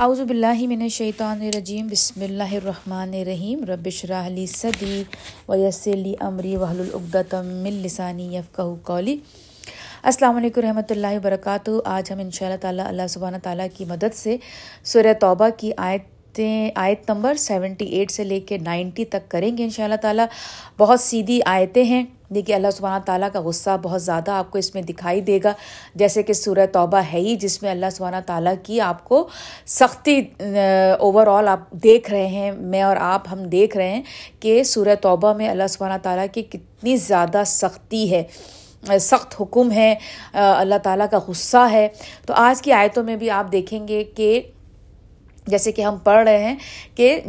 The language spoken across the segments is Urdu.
اعوذ باللہ من الشیطان الرجیم، بسم اللہ الرحمن الرحیم ربش راہلی صدی ویسلی امری وحل العقدم من لسانی یفقہ قولی۔ السلام علیکم رحمۃ اللہ وبرکاتہ۔ آج ہم ان شاء اللہ تعالیٰ اللہ سبحانہ تعالیٰ کی مدد سے سورہ توبہ کی آیت آیت نمبر سیونٹی ایٹ سے لے کے نائنٹی تک کریں گے ان شاء اللہ تعالیٰ۔ بہت سیدھی آیتیں ہیں۔ دیکھیے اللہ سبحانہ تعالیٰ کا غصہ بہت زیادہ آپ کو اس میں دکھائی دے گا۔ جیسے کہ سورہ توبہ ہے ہی، جس میں اللہ سبحانہ تعالیٰ کی آپ کو سختی اوور آل آپ دیکھ رہے ہیں۔ میں اور آپ ہم دیکھ رہے ہیں کہ سورہ توبہ میں اللہ سبحانہ تعالیٰ کی کتنی زیادہ سختی ہے۔ سخت حکم ہے۔ اللہ تعالیٰ کا غصہ ہے۔ تو آج کی آیتوں میں بھی آپ دیکھیں گے کہ جیسے کہ ہم پڑھ رہے ہیں کہ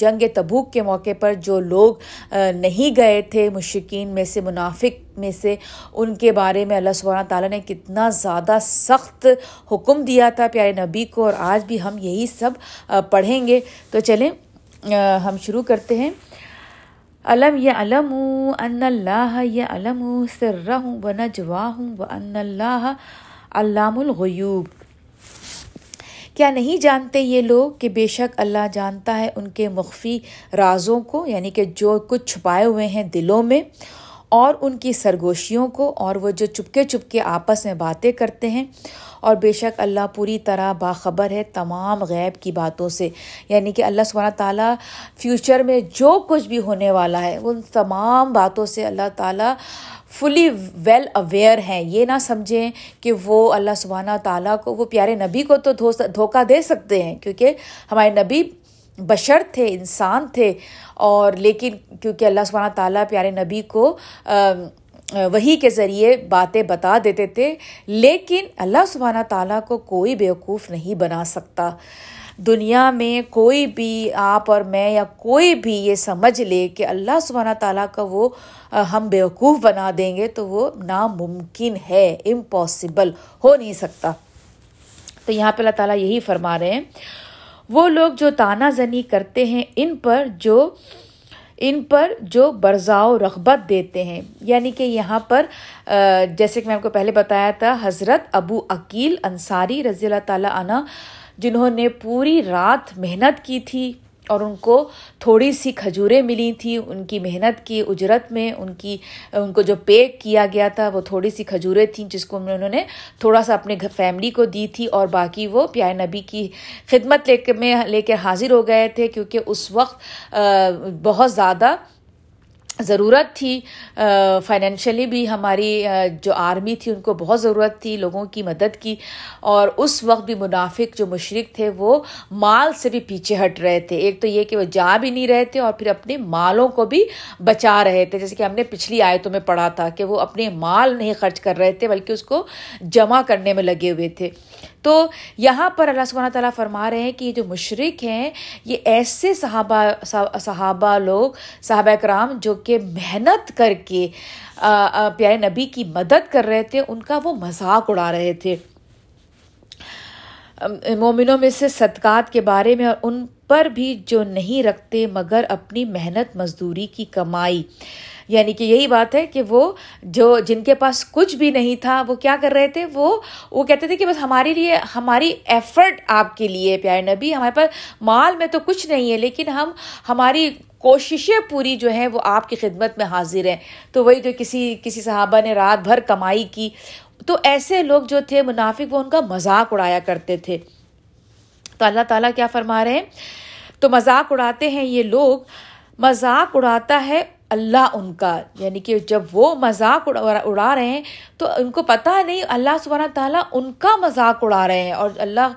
جنگ تبوک کے موقع پر جو لوگ نہیں گئے تھے مشکین میں سے، منافق میں سے، ان کے بارے میں اللہ سبحانہ تعالیٰ نے کتنا زیادہ سخت حکم دیا تھا پیارے نبی کو، اور آج بھی ہم یہی سب پڑھیں گے۔ تو چلیں ہم شروع کرتے ہیں۔ علم یہ علم ان اللہ یہ علم سر ہوں و نجوا ہوں و ان اللہ علام الغیوب۔ کیا نہیں جانتے یہ لوگ کہ بے شک اللہ جانتا ہے ان کے مخفی رازوں کو یعنی کہ جو کچھ چھپائے ہوئے ہیں دلوں میں، اور ان کی سرگوشیوں کو، اور وہ جو چپکے چپکے آپس میں باتیں کرتے ہیں۔ اور بے شک اللہ پوری طرح باخبر ہے تمام غیب کی باتوں سے۔ یعنی کہ اللہ سبحانہ تعالیٰ فیوچر میں جو کچھ بھی ہونے والا ہے، ان تمام باتوں سے اللہ تعالیٰ فلی ویل اویئر ہیں۔ یہ نہ سمجھیں کہ وہ اللہ سبحانہ تعالیٰ کو، وہ پیارے نبی کو تو دھوکہ دے سکتے ہیں، کیونکہ ہمارے نبی بشر تھے، انسان تھے۔ اور لیکن کیونکہ اللہ سبحانہ تعالیٰ پیارے نبی کو وہی کے ذریعے باتیں بتا دیتے تھے، لیکن اللہ سبحانہ تعالیٰ کو کوئی بیوقوف نہیں بنا سکتا۔ دنیا میں کوئی بھی آپ اور میں یا کوئی بھی یہ سمجھ لے کہ اللہ سبحانہ تعالیٰ کا وہ ہم بیوقوف بنا دیں گے تو وہ ناممکن ہے امپاسبل ہو نہیں سکتا۔ تو یہاں پہ اللہ تعالیٰ یہی فرما رہے ہیں۔ وہ لوگ جو تانہ زنی کرتے ہیں، ان پر جو، ان پر جو برزاؤ رغبت دیتے ہیں۔ یعنی کہ یہاں پر جیسے کہ میں آپ کو پہلے بتایا تھا، حضرت ابو عقیل انصاری رضی اللہ تعالیٰ عنہ جنہوں نے پوری رات محنت کی تھی اور ان کو تھوڑی سی کھجوریں ملی تھیں ان کی محنت کی اجرت میں، ان کی، ان کو جو پیک کیا گیا تھا، وہ تھوڑی سی کھجوریں تھیں، جس کو انہوں نے تھوڑا سا اپنے گھر فیملی کو دی تھی اور باقی وہ پیارے نبی کی خدمت لے کے، میں لے کے حاضر ہو گئے تھے، کیونکہ اس وقت بہت زیادہ ضرورت تھی فائنینشلی بھی ہماری جو آرمی تھی، ان کو بہت ضرورت تھی، لوگوں کی مدد کی۔ اور اس وقت بھی منافق جو مشرق تھے، وہ مال سے بھی پیچھے ہٹ رہے تھے۔ ایک تو یہ کہ وہ جا بھی نہیں رہے تھے اور پھر اپنے مالوں کو بھی بچا رہے تھے۔ جیسے کہ ہم نے پچھلی آیتوں میں پڑھا تھا کہ وہ اپنے مال نہیں خرچ کر رہے تھے، بلکہ اس کو جمع کرنے میں لگے ہوئے تھے۔ تو یہاں پر اللہ سبحانہ تعالیٰ فرما رہے ہیں کہ یہ جو مشرق ہیں، یہ ایسے صحابہ صحابہ لوگ، صحابہ کرام جو کہ محنت کر کے پیارے نبی کی مدد کر رہے تھے، ان کا وہ مذاق اڑا رہے تھے۔ مومنوں میں سے صدقات کے بارے میں اور ان پر بھی جو نہیں رکھتے مگر اپنی محنت مزدوری کی کمائی۔ یعنی کہ یہی بات ہے کہ وہ جو جن کے پاس کچھ بھی نہیں تھا، وہ کیا کر رہے تھے؟ وہ وہ کہتے تھے کہ بس ہمارے لیے، ہماری ایفرٹ آپ کے لیے، پیارے نبی، ہمارے پاس مال میں تو کچھ نہیں ہے، لیکن ہم، ہماری کوششیں پوری جو ہیں وہ آپ کی خدمت میں حاضر ہیں۔ تو وہی جو کسی کسی صحابہ نے رات بھر کمائی کی۔ تو ایسے لوگ جو تھے، منافق، وہ ان کا مذاق اڑایا کرتے تھے۔ تو اللہ تعالیٰ کیا فرما رہے ہیں؟ تو مذاق اڑاتے ہیں یہ لوگ، مذاق اڑاتا ہے اللہ ان کا یعنی کہ جب وہ مذاق اڑا رہے ہیں، تو ان کو پتہ نہیں اللہ سبحانہ تعالیٰ ان کا مذاق اڑا رہے ہیں، اور اللہ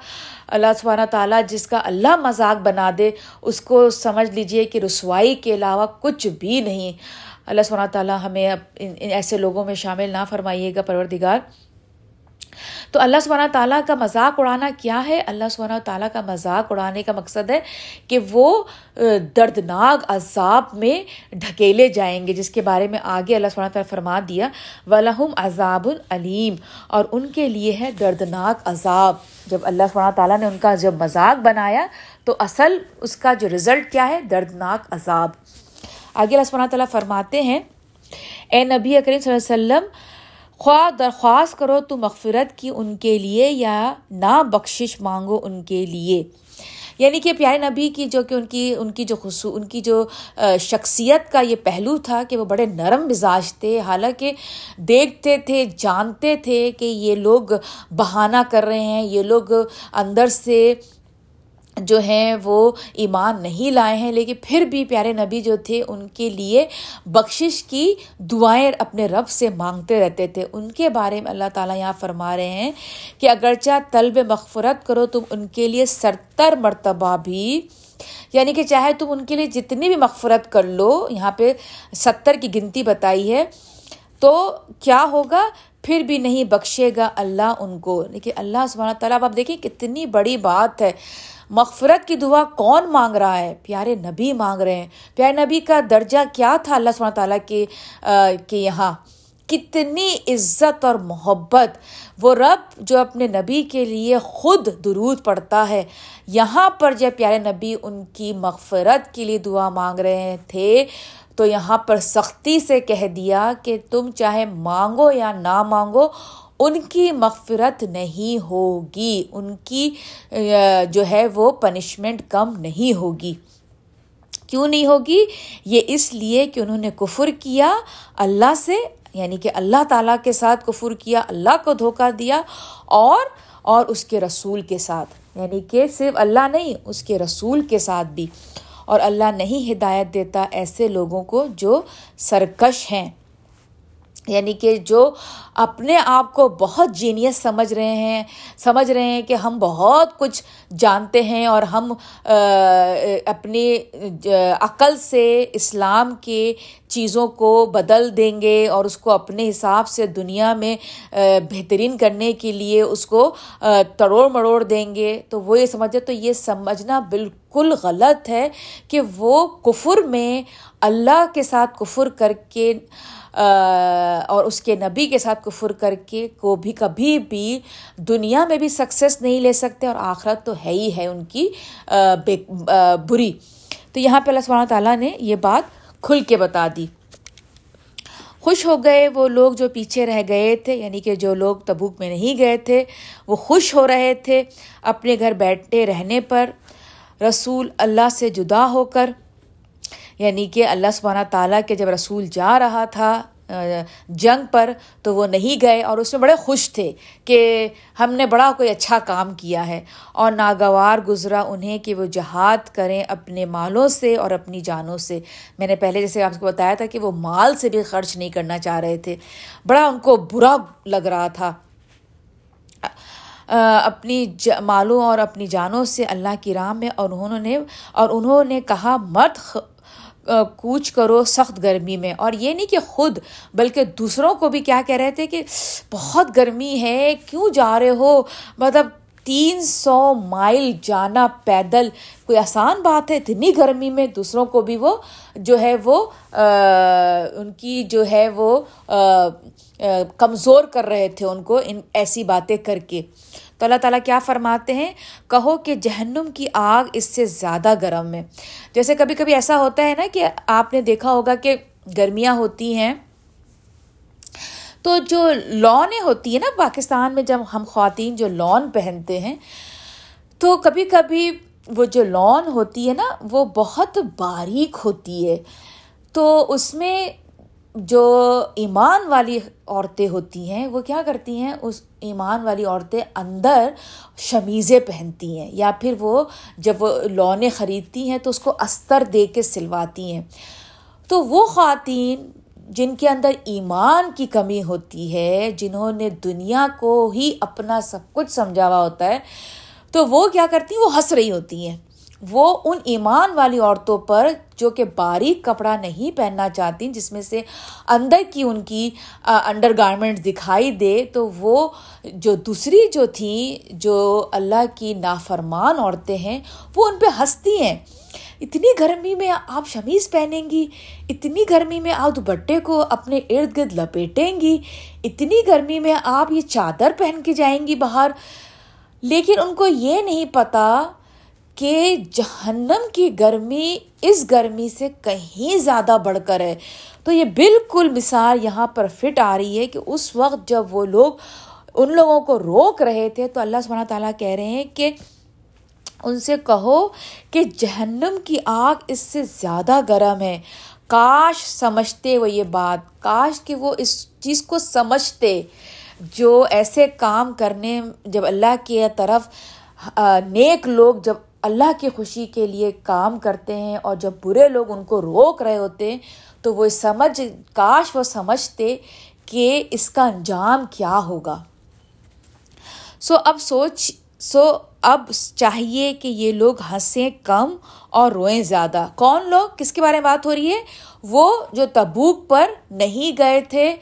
اللہ سبحانہ تعالیٰ جس کا اللہ مذاق بنا دے، اس کو سمجھ لیجیے کہ رسوائی کے علاوہ کچھ بھی نہیں۔ اللہ سبحانہ تعالیٰ ہمیں ایسے لوگوں میں شامل نہ فرمائیے گا، پروردگار۔ تو اللہ سبحانہ تعالیٰ کا مذاق اڑانا کیا ہے؟ اللہ سبحانہ تعالیٰ کا مذاق اڑانے کا مقصد ہے کہ وہ دردناک عذاب میں ڈھکیلے جائیں گے، جس کے بارے میں آگے اللہ سبحانہ تعالیٰ فرما دیا ولہم عذاب العلیم اور ان کے لیے ہے دردناک عذاب۔ جب اللہ سبحانہ تعالیٰ نے ان کا جب مذاق بنایا، تو اصل اس کا جو رزلٹ کیا ہے؟ دردناک عذاب۔ آگے اللہ سبحانہ تعالیٰ فرماتے ہیں، اے نبی اکریم صلی اللہ علیہ وسلم خواہ درخواست کرو تو مغفرت کی ان کے لیے یا نہ بخشش مانگو ان کے لیے۔ یعنی کہ پیارے نبی کی جو کہ ان کی ان کی جو خصو، ان کی جو شخصیت کا یہ پہلو تھا کہ وہ بڑے نرم مزاج تھے۔ حالانکہ دیکھتے تھے، جانتے تھے کہ یہ لوگ بہانہ کر رہے ہیں، یہ لوگ اندر سے جو ہیں وہ ایمان نہیں لائے ہیں، لیکن پھر بھی پیارے نبی جو تھے، ان کے لیے بخشش کی دعائیں اپنے رب سے مانگتے رہتے تھے۔ ان کے بارے میں اللہ تعالیٰ یہاں فرما رہے ہیں کہ اگرچہ طلب مغفرت کرو، تم ان کے لیے ستر مرتبہ بھی یعنی کہ چاہے تم ان کے لیے جتنی بھی مغفرت کر لو، یہاں پہ ستر کی گنتی بتائی ہے، تو کیا ہوگا؟ پھر بھی نہیں بخشے گا اللہ ان کو۔ لیکن اللہ سبحانہ تعالیٰ آپ دیکھیں کتنی بڑی بات ہے۔ مغفرت کی دعا کون مانگ رہا ہے؟ پیارے نبی مانگ رہے ہیں۔ پیارے نبی کا درجہ کیا تھا اللہ سبحانہ تعالیٰ کے کے یہاں؟ کتنی عزت اور محبت۔ وہ رب جو اپنے نبی کے لیے خود درود پڑتا ہے۔ یہاں پر جب پیارے نبی ان کی مغفرت کے لیے دعا مانگ رہے تھے، تو یہاں پر سختی سے کہہ دیا کہ تم چاہے مانگو یا نہ مانگو ان کی مغفرت نہیں ہوگی، ان کی جو ہے وہ پنشمنٹ کم نہیں ہوگی۔ کیوں نہیں ہوگی؟ یہ اس لیے کہ انہوں نے کفر کیا، اللہ سے یعنی کہ اللہ تعالیٰ کے ساتھ کفر کیا، اللہ کو دھوکہ دیا، اور اور اس کے رسول کے ساتھ۔ یعنی کہ صرف اللہ نہیں، اس کے رسول کے ساتھ بھی۔ اور اللہ نہیں ہدایت دیتا ایسے لوگوں کو جو سرکش ہیں۔ یعنی کہ جو اپنے آپ کو بہت جینیس سمجھ رہے ہیں، سمجھ رہے ہیں کہ ہم بہت کچھ جانتے ہیں اور ہم اپنی عقل سے اسلام کے چیزوں کو بدل دیں گے اور اس کو اپنے حساب سے دنیا میں بہترین کرنے کے لیے اس کو تڑوڑ مڑوڑ دیں گے۔ تو وہ یہ سمجھے تو یہ سمجھنا بالکل غلط ہے کہ وہ کفر میں اللہ کے ساتھ کفر کر کے اور اس کے نبی کے ساتھ کفر کر کے کو بھی کبھی بھی دنیا میں بھی سکسیس نہیں لے سکتے اور آخرت تو ہے ہی ہے ان کی بری۔ تو یہاں پہ اللہ سبحانہ تعالیٰ نے یہ بات کھل کے بتا دی۔ خوش ہو گئے وہ لوگ جو پیچھے رہ گئے تھے یعنی کہ جو لوگ تبوک میں نہیں گئے تھے، وہ خوش ہو رہے تھے اپنے گھر بیٹھے رہنے پر۔ رسول اللہ سے جدا ہو کر یعنی کہ اللہ سبحانہ تعالیٰ کے جب رسول جا رہا تھا جنگ پر تو وہ نہیں گئے اور اس میں بڑے خوش تھے کہ ہم نے بڑا کوئی اچھا کام کیا ہے اور ناگوار گزرا انہیں کہ وہ جہاد کریں اپنے مالوں سے اور اپنی جانوں سے۔ میں نے پہلے جیسے آپ کو بتایا تھا کہ وہ مال سے بھی خرچ نہیں کرنا چاہ رہے تھے۔ بڑا ان کو برا لگ رہا تھا۔ اپنی مالوں اور اپنی جانوں سے اللہ کی راہ میں اور انہوں نے، اور انہوں نے کہا مت کوچ کرو سخت گرمی میں۔ اور یہ نہیں کہ خود، بلکہ دوسروں کو بھی کیا کہہ رہے تھے کہ بہت گرمی ہے، کیوں جا رہے ہو؟ مطلب تین سو مائل جانا پیدل، کوئی آسان بات ہے؟ اتنی گرمی میں دوسروں کو بھی وہ جو ہے وہ ان کی جو ہے وہ کمزور کر رہے تھے ان کو، ان ایسی باتیں کر کے۔ تو اللہ تعالیٰ کیا فرماتے ہیں؟ کہو کہ جہنم کی آگ اس سے زیادہ گرم ہے۔ جیسے کبھی کبھی ایسا ہوتا ہے نا کہ آپ نے دیکھا ہوگا کہ گرمیاں ہوتی ہیں۔ تو جو لونیں ہوتی ہیں نا پاکستان میں جب ہم خواتین جو لون پہنتے ہیں، تو کبھی کبھی وہ جو لون ہوتی ہے نا، وہ بہت باریک ہوتی ہے۔ تو اس میں جو ایمان والی عورتیں ہوتی ہیں، وہ کیا کرتی ہیں؟ اس ایمان والی عورتیں اندر شمیزیں پہنتی ہیں، یا پھر وہ جب وہ لونے خریدتی ہیں تو اس کو استر دے کے سلواتی ہیں۔ تو وہ خواتین جن کے اندر ایمان کی کمی ہوتی ہے، جنہوں نے دنیا کو ہی اپنا سب کچھ سمجھا ہوا ہوتا ہے، تو وہ کیا کرتی ہیں؟ وہ ہنس رہی ہوتی ہیں۔ وہ ان ایمان والی عورتوں پر جو کہ باریک کپڑا نہیں پہننا چاہتی، جس میں سے اندر کی ان کی انڈر گارمنٹ دکھائی دے، تو وہ جو دوسری جو تھیں جو اللہ کی نافرمان عورتیں ہیں، وہ ان پہ ہنستی ہیں۔ اتنی گرمی میں آپ شمیز پہنیں گی، اتنی گرمی میں آپ دوپٹے کو اپنے ارد گرد لپیٹیں گی، اتنی گرمی میں آپ یہ چادر پہن کے جائیں گی باہر۔ لیکن ان کو یہ نہیں پتہ کہ جہنم کی گرمی اس گرمی سے کہیں زیادہ بڑھ کر ہے۔ تو یہ بالکل مثال یہاں پر فٹ آ رہی ہے کہ اس وقت جب وہ لوگ ان لوگوں کو روک رہے تھے تو اللہ سبحانہ تعالیٰ کہہ رہے ہیں کہ ان سے کہو کہ جہنم کی آگ اس سے زیادہ گرم ہے۔ کاش سمجھتے وہ یہ بات، کاش کہ وہ اس چیز کو سمجھتے جو ایسے کام کرنے جب اللہ کی طرف نیک لوگ جب اللہ کی خوشی کے لیے کام کرتے ہیں اور جب برے لوگ ان کو روک رہے ہوتے ہیں، تو وہ سمجھ، کاش وہ سمجھتے کہ اس کا انجام کیا ہوگا۔ سو اب سوچ، سو اب چاہیے کہ یہ لوگ ہنسیں کم اور روئیں زیادہ۔ کون لوگ؟ کس کے بارے میں بات ہو رہی ہے؟ وہ جو تبوک پر نہیں گئے تھے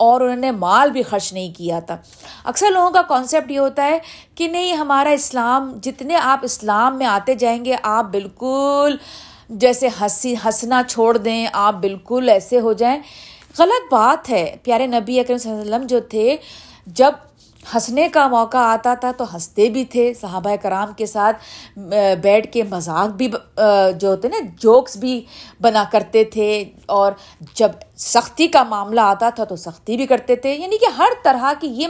اور انہوں نے مال بھی خرچ نہیں کیا تھا۔ اکثر لوگوں کا کانسیپٹ یہ ہوتا ہے کہ نہیں، ہمارا اسلام، جتنے آپ اسلام میں آتے جائیں گے، آپ بالکل جیسے ہنسی، ہنسنا چھوڑ دیں، آپ بالکل ایسے ہو جائیں۔ غلط بات ہے۔ پیارے نبی اکرم صلی اللہ علیہ وسلم جو تھے، جب ہنسنے کا موقع آتا تھا تو ہنستے بھی تھے۔ صحابہ کرام کے ساتھ بیٹھ کے مذاق بھی جو ہوتے نا، جوکس بھی بنا کرتے تھے اور جب سختی کا معاملہ آتا تھا تو سختی بھی کرتے تھے۔ یعنی کہ ہر طرح کی یہ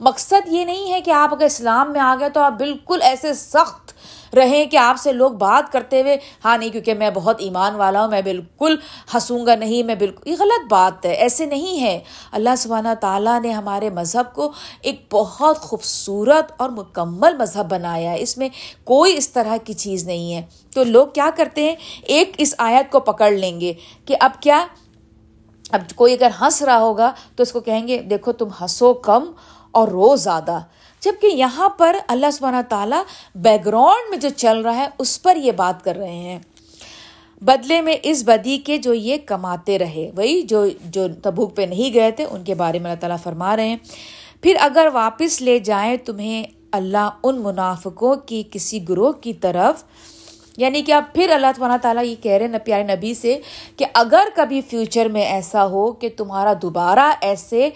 مقصد یہ نہیں ہے کہ آپ اگر اسلام میں آ گئے تو آپ بالکل ایسے سخت رہیں کہ آپ سے لوگ بات کرتے ہوئے ہاں نہیں، کیونکہ میں بہت ایمان والا ہوں، میں بالکل ہنسوں گا، نہیں، میں بالکل، یہ غلط بات ہے، ایسے نہیں ہے۔ اللہ سبحانہ تعالیٰ نے ہمارے مذہب کو ایک بہت خوبصورت اور مکمل مذہب بنایا ہے۔ اس میں کوئی اس طرح کی چیز نہیں ہے۔ تو لوگ کیا کرتے ہیں؟ ایک اس آیت کو پکڑ لیں گے کہ اب کیا؟ اب کوئی اگر ہنس رہا ہوگا تو اس کو کہیں گے، دیکھو تم ہنسو کم اور رو زیادہ۔ جبکہ یہاں پر اللہ سبحانہ تعالیٰ بیک گراؤنڈ میں جو چل رہا ہے، اس پر یہ بات کر رہے ہیں۔ بدلے میں اس بدی کے جو یہ کماتے رہے، وہی جو جو تبوک پہ نہیں گئے تھے، ان کے بارے میں اللہ تعالیٰ فرما رہے ہیں۔ پھر اگر واپس لے جائیں تمہیں اللہ ان منافقوں کی، کسی گروہ کی طرف یعنی کہ اب پھر اللہ تعالیٰ تعالیٰ یہ کہہ رہے ہیں پیارے نبی سے کہ اگر کبھی فیوچر میں ایسا ہو کہ تمہارا دوبارہ ایسے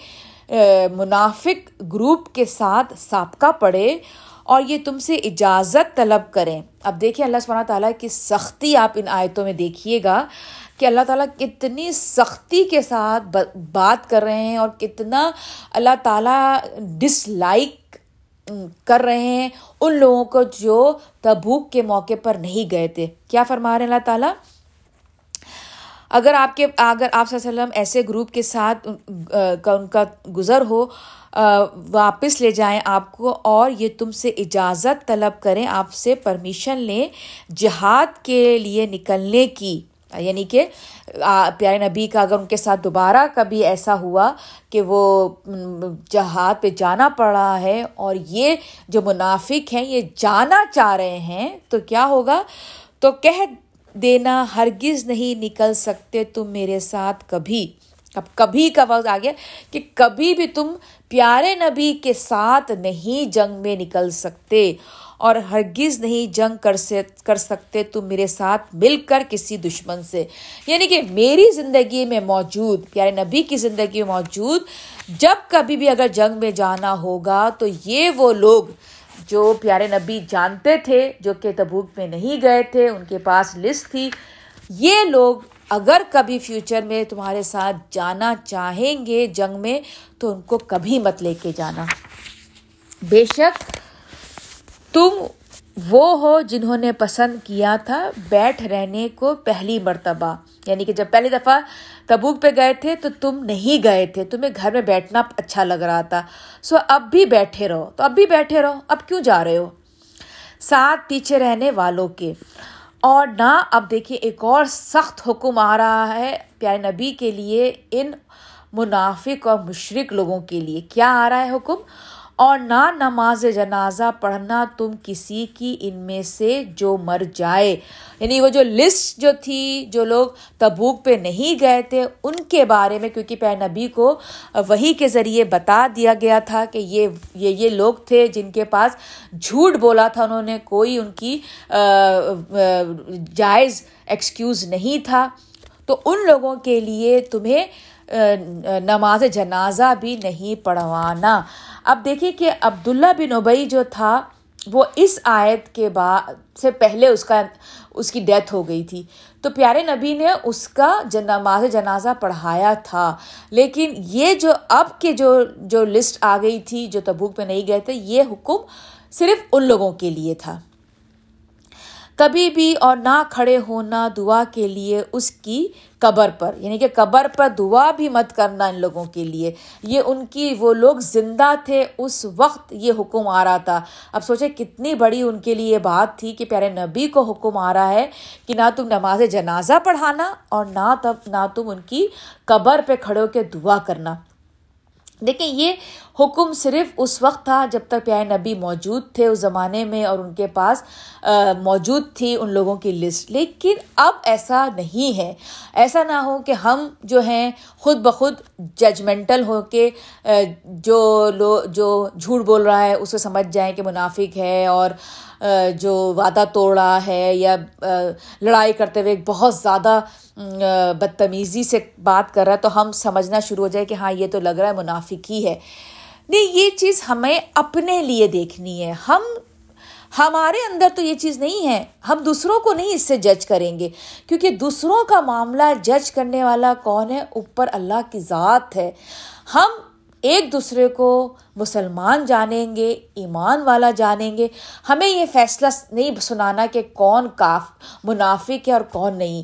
منافق گروپ کے ساتھ سابقہ پڑے اور یہ تم سے اجازت طلب کریں۔ اب دیکھیں اللہ سبحانہ تعالیٰ کی سختی آپ ان آیتوں میں دیکھیے گا کہ اللہ تعالیٰ کتنی سختی کے ساتھ بات کر رہے ہیں اور کتنا اللہ تعالیٰ ڈس لائک کر رہے ہیں، ان لوگوں کو جو تبوک کے موقع پر نہیں گئے تھے۔ کیا فرما رہے ہیں اللہ تعالیٰ؟ اگر آپ کے، اگر آپ صلی اللہ علیہ وسلم ایسے گروپ کے ساتھ ان کا گزر ہو واپس لے جائیں آپ کو اور یہ تم سے اجازت طلب کریں، آپ سے پرمیشن لیں جہاد کے لیے نکلنے کی۔ یعنی کہ پیارے نبی کا اگر ان کے ساتھ دوبارہ کبھی ایسا ہوا کہ وہ جہاد پہ جانا پڑ رہا ہے اور یہ جو منافق ہیں، یہ جانا چاہ رہے ہیں، تو کیا ہوگا؟ تو کہہ دینا، ہرگز نہیں نکل سکتے تم میرے ساتھ کبھی۔ اب کبھی کا وقت آ گیا کہ کبھی بھی تم پیارے نبی کے ساتھ نہیں جنگ میں نکل سکتے۔ اور ہرگز نہیں جنگ کر سے کر سکتے تم میرے ساتھ مل کر کسی دشمن سے۔ یعنی کہ میری زندگی میں موجود، پیارے نبی کی زندگی میں موجود، جب کبھی بھی اگر جنگ میں جانا ہوگا تو یہ وہ لوگ جو پیارے نبی جانتے تھے، جو کہ تبوک میں نہیں گئے تھے، ان کے پاس لسٹ تھی، یہ لوگ اگر کبھی فیوچر میں تمہارے ساتھ جانا چاہیں گے جنگ میں، تو ان کو کبھی مت لے کے جانا۔ بے شک تم وہ ہو جنہوں نے پسند کیا تھا بیٹھ رہنے کو پہلی مرتبہ۔ یعنی کہ جب پہلی دفعہ تبوک پہ گئے تھے تو تم نہیں گئے تھے، تمہیں گھر میں بیٹھنا اچھا لگ رہا تھا۔ سو اب بھی بیٹھے رہو، تو اب بھی بیٹھے رہو، اب کیوں جا رہے ہو؟ ساتھ پیچھے رہنے والوں کے۔ اور نہ، اب دیکھیے ایک اور سخت حکم آ رہا ہے پیارے نبی کے لیے، ان منافق اور مشرق لوگوں کے لیے۔ کیا آ رہا ہے حکم؟ اور نہ نماز جنازہ پڑھنا تم کسی کی ان میں سے جو مر جائے۔ یعنی وہ جو لسٹ جو تھی، جو لوگ تبوک پہ نہیں گئے تھے، ان کے بارے میں، کیونکہ پہ نبی کو وہی کے ذریعے بتا دیا گیا تھا کہ یہ یہ یہ لوگ تھے جن کے پاس جھوٹ بولا تھا، انہوں نے کوئی ان کی جائز ایکسکیوز نہیں تھا۔ تو ان لوگوں کے لیے تمہیں نماز جنازہ بھی نہیں پڑھوانا۔ اب دیکھیے کہ عبداللہ بن ابئی جو تھا، وہ اس آیت کے بعد سے پہلے اس کا، اس کی ڈیتھ ہو گئی تھی۔ تو پیارے نبی نے اس کا نماز جنازہ پڑھایا تھا۔ لیکن یہ جو اب کے جو جو لسٹ آ گئی تھی، جو تبوک پہ نہیں گئے تھے، یہ حکم صرف ان لوگوں کے لیے تھا۔ کبھی بھی اور نہ کھڑے ہونا دعا کے لیے اس کی قبر پر یعنی کہ قبر پر دعا بھی مت کرنا ان لوگوں کے لیے۔ یہ ان کی، وہ لوگ زندہ تھے، اس وقت یہ حکم آ رہا تھا۔ اب سوچے کتنی بڑی ان کے لیے بات تھی کہ پیارے نبی کو حکم آ رہا ہے کہ نہ تم نماز جنازہ پڑھانا اور نہ تب، نہ تم ان کی قبر پہ کھڑے ہو کے دعا کرنا۔ دیکھیں، یہ حکم صرف اس وقت تھا جب تک پیارے نبی موجود تھے اس زمانے میں اور ان کے پاس موجود تھی ان لوگوں کی لسٹ۔ لیکن اب ایسا نہیں ہے۔ ایسا نہ ہو کہ ہم جو ہیں، خود بخود ججمنٹل ہو کے جو لو، جو جھوٹ بول رہا ہے، اسے سمجھ جائیں کہ منافق ہے اور جو وعدہ توڑا ہے یا لڑائی کرتے ہوئے بہت زیادہ بدتمیزی سے بات کر رہا ہے، تو ہم سمجھنا شروع ہو جائے کہ ہاں یہ تو لگ رہا ہے منافق ہی ہے۔ نہیں، یہ چیز ہمیں اپنے لیے دیکھنی ہے۔ ہم، ہمارے اندر تو یہ چیز نہیں ہے۔ ہم دوسروں کو نہیں اس سے جج کریں گے۔ کیونکہ دوسروں کا معاملہ جج کرنے والا کون ہے؟ اوپر اللہ کی ذات ہے۔ ہم ایک دوسرے کو مسلمان جانیں گے، ایمان والا جانیں گے۔ ہمیں یہ فیصلہ نہیں سنانا کہ کون کاف، منافق ہے اور کون نہیں۔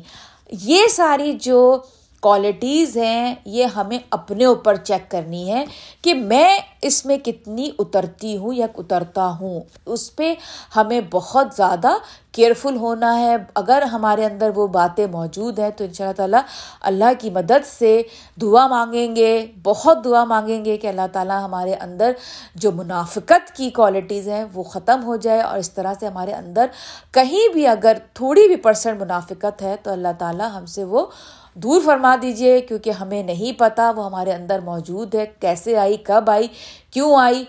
یہ ساری جو کوالٹیز ہیں، یہ ہمیں اپنے اوپر چیک کرنی ہے کہ میں اس میں کتنی اترتی ہوں یا اترتا ہوں۔ اس پہ ہمیں بہت زیادہ کیئرفل ہونا ہے۔ اگر ہمارے اندر وہ باتیں موجود ہیں تو ان شاء اللہ تعالیٰ اللہ کی مدد سے دعا مانگیں گے۔ بہت دعا مانگیں گے کہ اللہ تعالیٰ ہمارے اندر جو منافقت کی کوالٹیز ہیں وہ ختم ہو جائے اور اس طرح سے ہمارے اندر کہیں بھی اگر تھوڑی بھی پرسنٹ منافقت ہے تو اللہ تعالیٰ ہم سے وہ دور فرما دیجیے کیونکہ ہمیں نہیں پتہ وہ ہمارے اندر موجود ہے، کیسے آئی، کب آئی، کیوں آئی،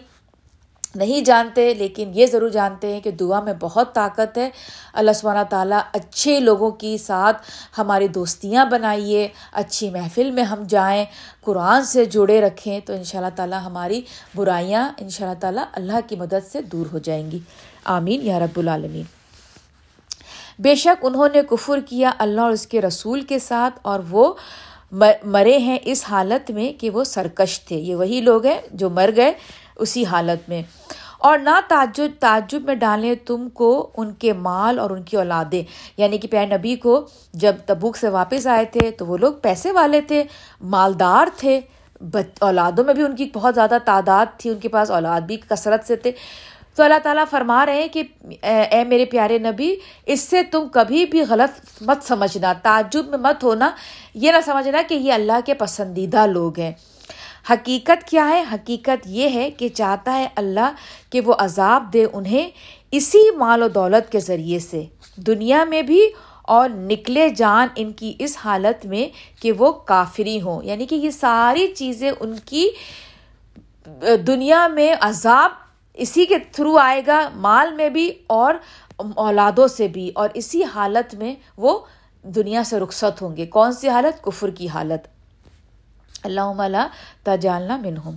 نہیں جانتے، لیکن یہ ضرور جانتے ہیں کہ دعا میں بہت طاقت ہے۔ اللہ سبحانہ تعالیٰ اچھے لوگوں کی ساتھ ہماری دوستیاں بنائیے، اچھی محفل میں ہم جائیں، قرآن سے جڑے رکھیں، تو ان شاء اللہ تعالیٰ ہماری برائیاں ان شاء اللہ تعالیٰ اللہ کی مدد سے دور ہو جائیں گی۔ آمین یا رب العالمین۔ بے شک انہوں نے کفر کیا اللہ اور اس کے رسول کے ساتھ اور وہ مرے ہیں اس حالت میں کہ وہ سرکش تھے۔ یہ وہی لوگ ہیں جو مر گئے اسی حالت میں۔ اور نہ تعجب تعجب میں ڈالیں تم کو ان کے مال اور ان کی اولادیں۔ یعنی کہ پیار نبی کو جب تبوک سے واپس آئے تھے تو وہ لوگ پیسے والے تھے، مالدار تھے اولادوں میں بھی ان کی بہت زیادہ تعداد تھی، ان کے پاس اولاد بھی کثرت سے تھے۔ تو اللہ تعالیٰ فرما رہے ہیں کہ، اے میرے پیارے نبی، اس سے تم کبھی بھی غلط مت سمجھنا، تعجب میں مت ہونا، یہ نہ سمجھنا کہ یہ اللہ کے پسندیدہ لوگ ہیں۔ حقیقت کیا ہے؟ حقیقت یہ ہے کہ چاہتا ہے اللہ کہ وہ عذاب دے انہیں اسی مال و دولت کے ذریعے سے۔ دنیا میں بھی اور نکلے جان ان کی اس حالت میں کہ وہ کافری ہوں۔ یعنی کہ یہ ساری چیزیں ان کی، دنیا میں عذاب اسی کے تھرو آئے گا، مال میں بھی اور اولادوں سے بھی، اور اسی حالت میں وہ دنیا سے رخصت ہوں گے۔ کون سی حالت؟ کفر کی حالت۔ اللہ تجالنا منہم۔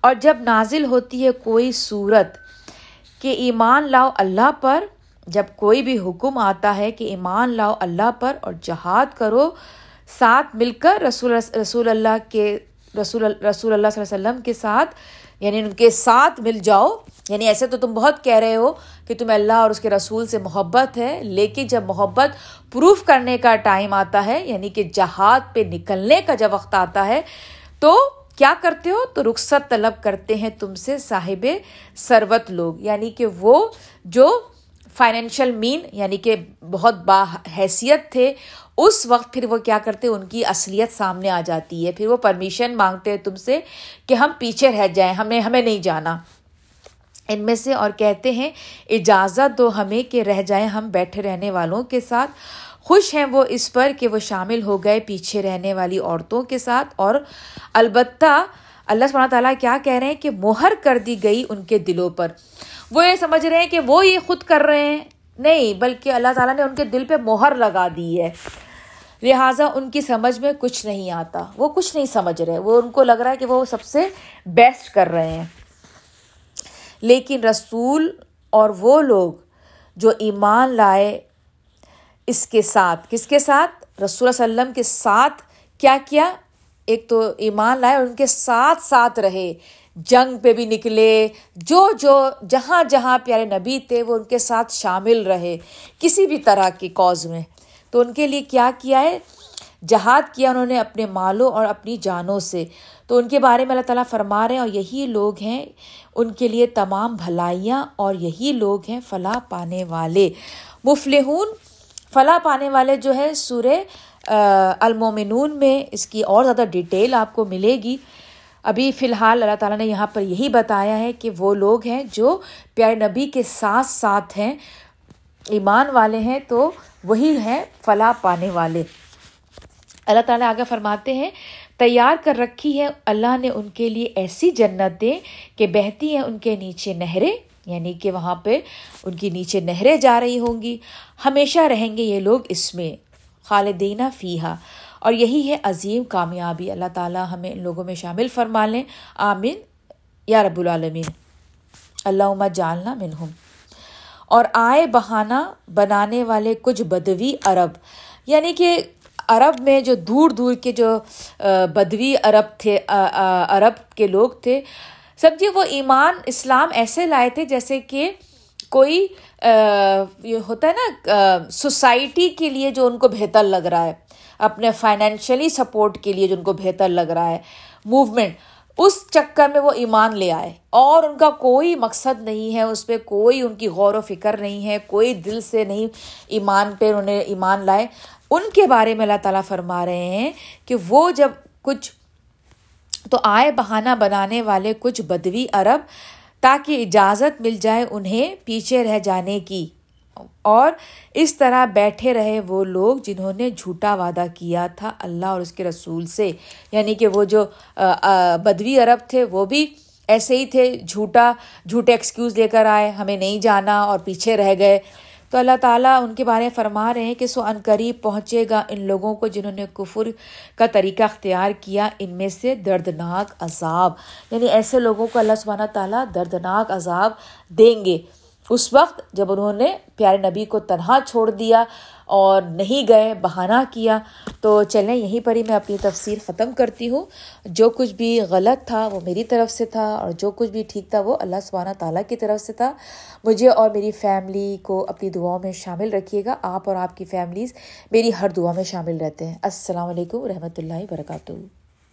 اور جب نازل ہوتی ہے کوئی صورت کہ ایمان لاؤ اللہ پر، جب کوئی بھی حکم آتا ہے کہ ایمان لاؤ اللہ پر اور جہاد کرو، ساتھ مل کر رسول رسول اللہ کے، رسول رسول اللہ صلی اللہ علیہ وسلم کے ساتھ یعنی ان کے ساتھ مل جاؤ۔ یعنی ایسے تو تم بہت کہہ رہے ہو کہ تمہیں اللہ اور اس کے رسول سے محبت ہے، لیکن جب محبت پروف کرنے کا ٹائم آتا ہے یعنی کہ جہاد پہ نکلنے کا جب وقت آتا ہے، تو کیا کرتے ہو؟ تو رخصت طلب کرتے ہیں تم سے صاحب سروت لوگ۔ یعنی کہ وہ جو فائنینشیل مین یعنی کہ بہت با حیثیت تھے، اس وقت پھر وہ کیا کرتے، ان کی اصلیت سامنے آ جاتی ہے۔ پھر وہ پرمیشن مانگتے ہیں تم سے کہ ہم پیچھے رہ جائیں، ہمیں ہمیں نہیں جانا۔ ان میں سے اور کہتے ہیں، اجازت دو ہمیں کہ رہ جائیں، ہم بیٹھے رہنے والوں کے ساتھ۔ خوش ہیں وہ اس پر کہ وہ شامل ہو گئے پیچھے رہنے والی عورتوں کے ساتھ۔ اور البتہ اللہ سبحانہ تعالیٰ کیا کہہ رہے ہیں کہ مہر کر دی گئی ان کے دلوں پر۔ وہ یہ سمجھ رہے ہیں کہ وہ یہ خود کر رہے ہیں۔ نہیں، بلکہ اللہ تعالیٰ نے ان کے دل پہ مہر لگا دی ہے۔ لہٰذا ان کی سمجھ میں کچھ نہیں آتا۔ وہ کچھ نہیں سمجھ رہے۔ وہ ان کو لگ رہا ہے کہ وہ سب سے بیسٹ کر رہے ہیں۔ لیکن رسول اور وہ لوگ جو ایمان لائے اس کے ساتھ، کس کے ساتھ؟ رسول اللہ علیہ وسلم کے ساتھ کیا کیا؟ ایک تو ایمان لائے اور ان کے ساتھ ساتھ رہے۔ جنگ پہ بھی نکلے، جو جو جہاں جہاں پیارے نبی تھے وہ ان کے ساتھ شامل رہے کسی بھی طرح کی کوز میں۔ تو ان کے لیے کیا کیا ہے؟ جہاد کیا انہوں نے اپنے مالوں اور اپنی جانوں سے۔ تو ان کے بارے میں اللہ تعالیٰ فرما رہے ہیں اور یہی لوگ ہیں ان کے لیے تمام بھلائیاں اور یہی لوگ ہیں فلاح پانے والے۔ مفلحون، فلاح پانے والے جو ہے سورہ المومنون میں اس کی اور زیادہ ڈیٹیل آپ کو ملے گی۔ ابھی فی الحال اللہ تعالیٰ نے یہاں پر یہی بتایا ہے کہ وہ لوگ ہیں جو پیارے نبی کے ساتھ ساتھ ہیں، ایمان والے ہیں، تو وہی ہیں فلاح پانے والے۔ اللہ تعالیٰ آگے فرماتے ہیں، تیار کر رکھی ہے اللہ نے ان کے لیے ایسی جنتیں کہ بہتی ہیں ان کے نیچے نہریں یعنی کہ وہاں پہ ان کی نیچے نہریں جا رہی ہوں گی۔ ہمیشہ رہیں گے یہ لوگ اس میں خالدینہ فیحا اور یہی ہے عظیم کامیابی۔ اللہ تعالیٰ ہمیں ان لوگوں میں شامل فرما لیں۔ آمین۔ یا رب العالمین۔ اللہ جالنا منہم۔ اور آئے بہانہ بنانے والے کچھ بدوی عرب۔ یعنی کہ عرب میں جو دور دور کے جو بدوی عرب تھے عرب کے لوگ تھے۔ سمجھیے وہ ایمان اسلام ایسے لائے تھے جیسے کہ کوئی یہ ہوتا ہے نا سوسائٹی کے لیے جو ان کو بہتر لگ رہا ہے۔ اپنے فائنینشلی سپورٹ کے لیے جو ان کو بہتر لگ رہا ہے۔ موومنٹ اس چکر میں وہ ایمان لے آئے۔ اور ان کا کوئی مقصد نہیں ہے، اس پہ کوئی ان کی غور و فکر نہیں ہے، کوئی دل سے نہیں ایمان پہ انہوں نے ایمان لائے۔ ان کے بارے میں اللہ تعالیٰ فرما رہے ہیں کہ وہ جب کچھ، تو آئے بہانہ بنانے والے کچھ بدوی عرب تاکہ اجازت مل جائے انہیں پیچھے رہ جانے کی۔ اور اس طرح بیٹھے رہے وہ لوگ جنہوں نے جھوٹا وعدہ کیا تھا اللہ اور اس کے رسول سے۔ یعنی کہ وہ جو بدوی عرب تھے، وہ بھی ایسے ہی تھے، جھوٹا، جھوٹے ایکسکیوز لے کر آئے، ہمیں نہیں جانا اور پیچھے رہ گئے۔ تو اللہ تعالیٰ ان کے بارے میں فرما رہے ہیں کہ سو ان قریب پہنچے گا ان لوگوں کو جنہوں نے کفر کا طریقہ اختیار کیا، ان میں سے دردناک عذاب۔ یعنی ایسے لوگوں کو اللہ سبحانہ تعالیٰ دردناک عذاب دیں گے۔ اس وقت جب انہوں نے پیارے نبی کو تنہا چھوڑ دیا اور نہیں گئے، بہانہ کیا، تو چلیں، یہیں پر ہی میں اپنی تفسیر ختم کرتی ہوں۔ جو کچھ بھی غلط تھا وہ میری طرف سے تھا اور جو کچھ بھی ٹھیک تھا وہ اللہ سبحانہ تعالیٰ کی طرف سے تھا۔ مجھے اور میری فیملی کو اپنی دعاؤں میں شامل رکھیے گا۔ آپ اور آپ کی فیملیز میری ہر دعا میں شامل رہتے ہیں۔ السلام علیکم و رحمۃ اللہ وبرکاتہ۔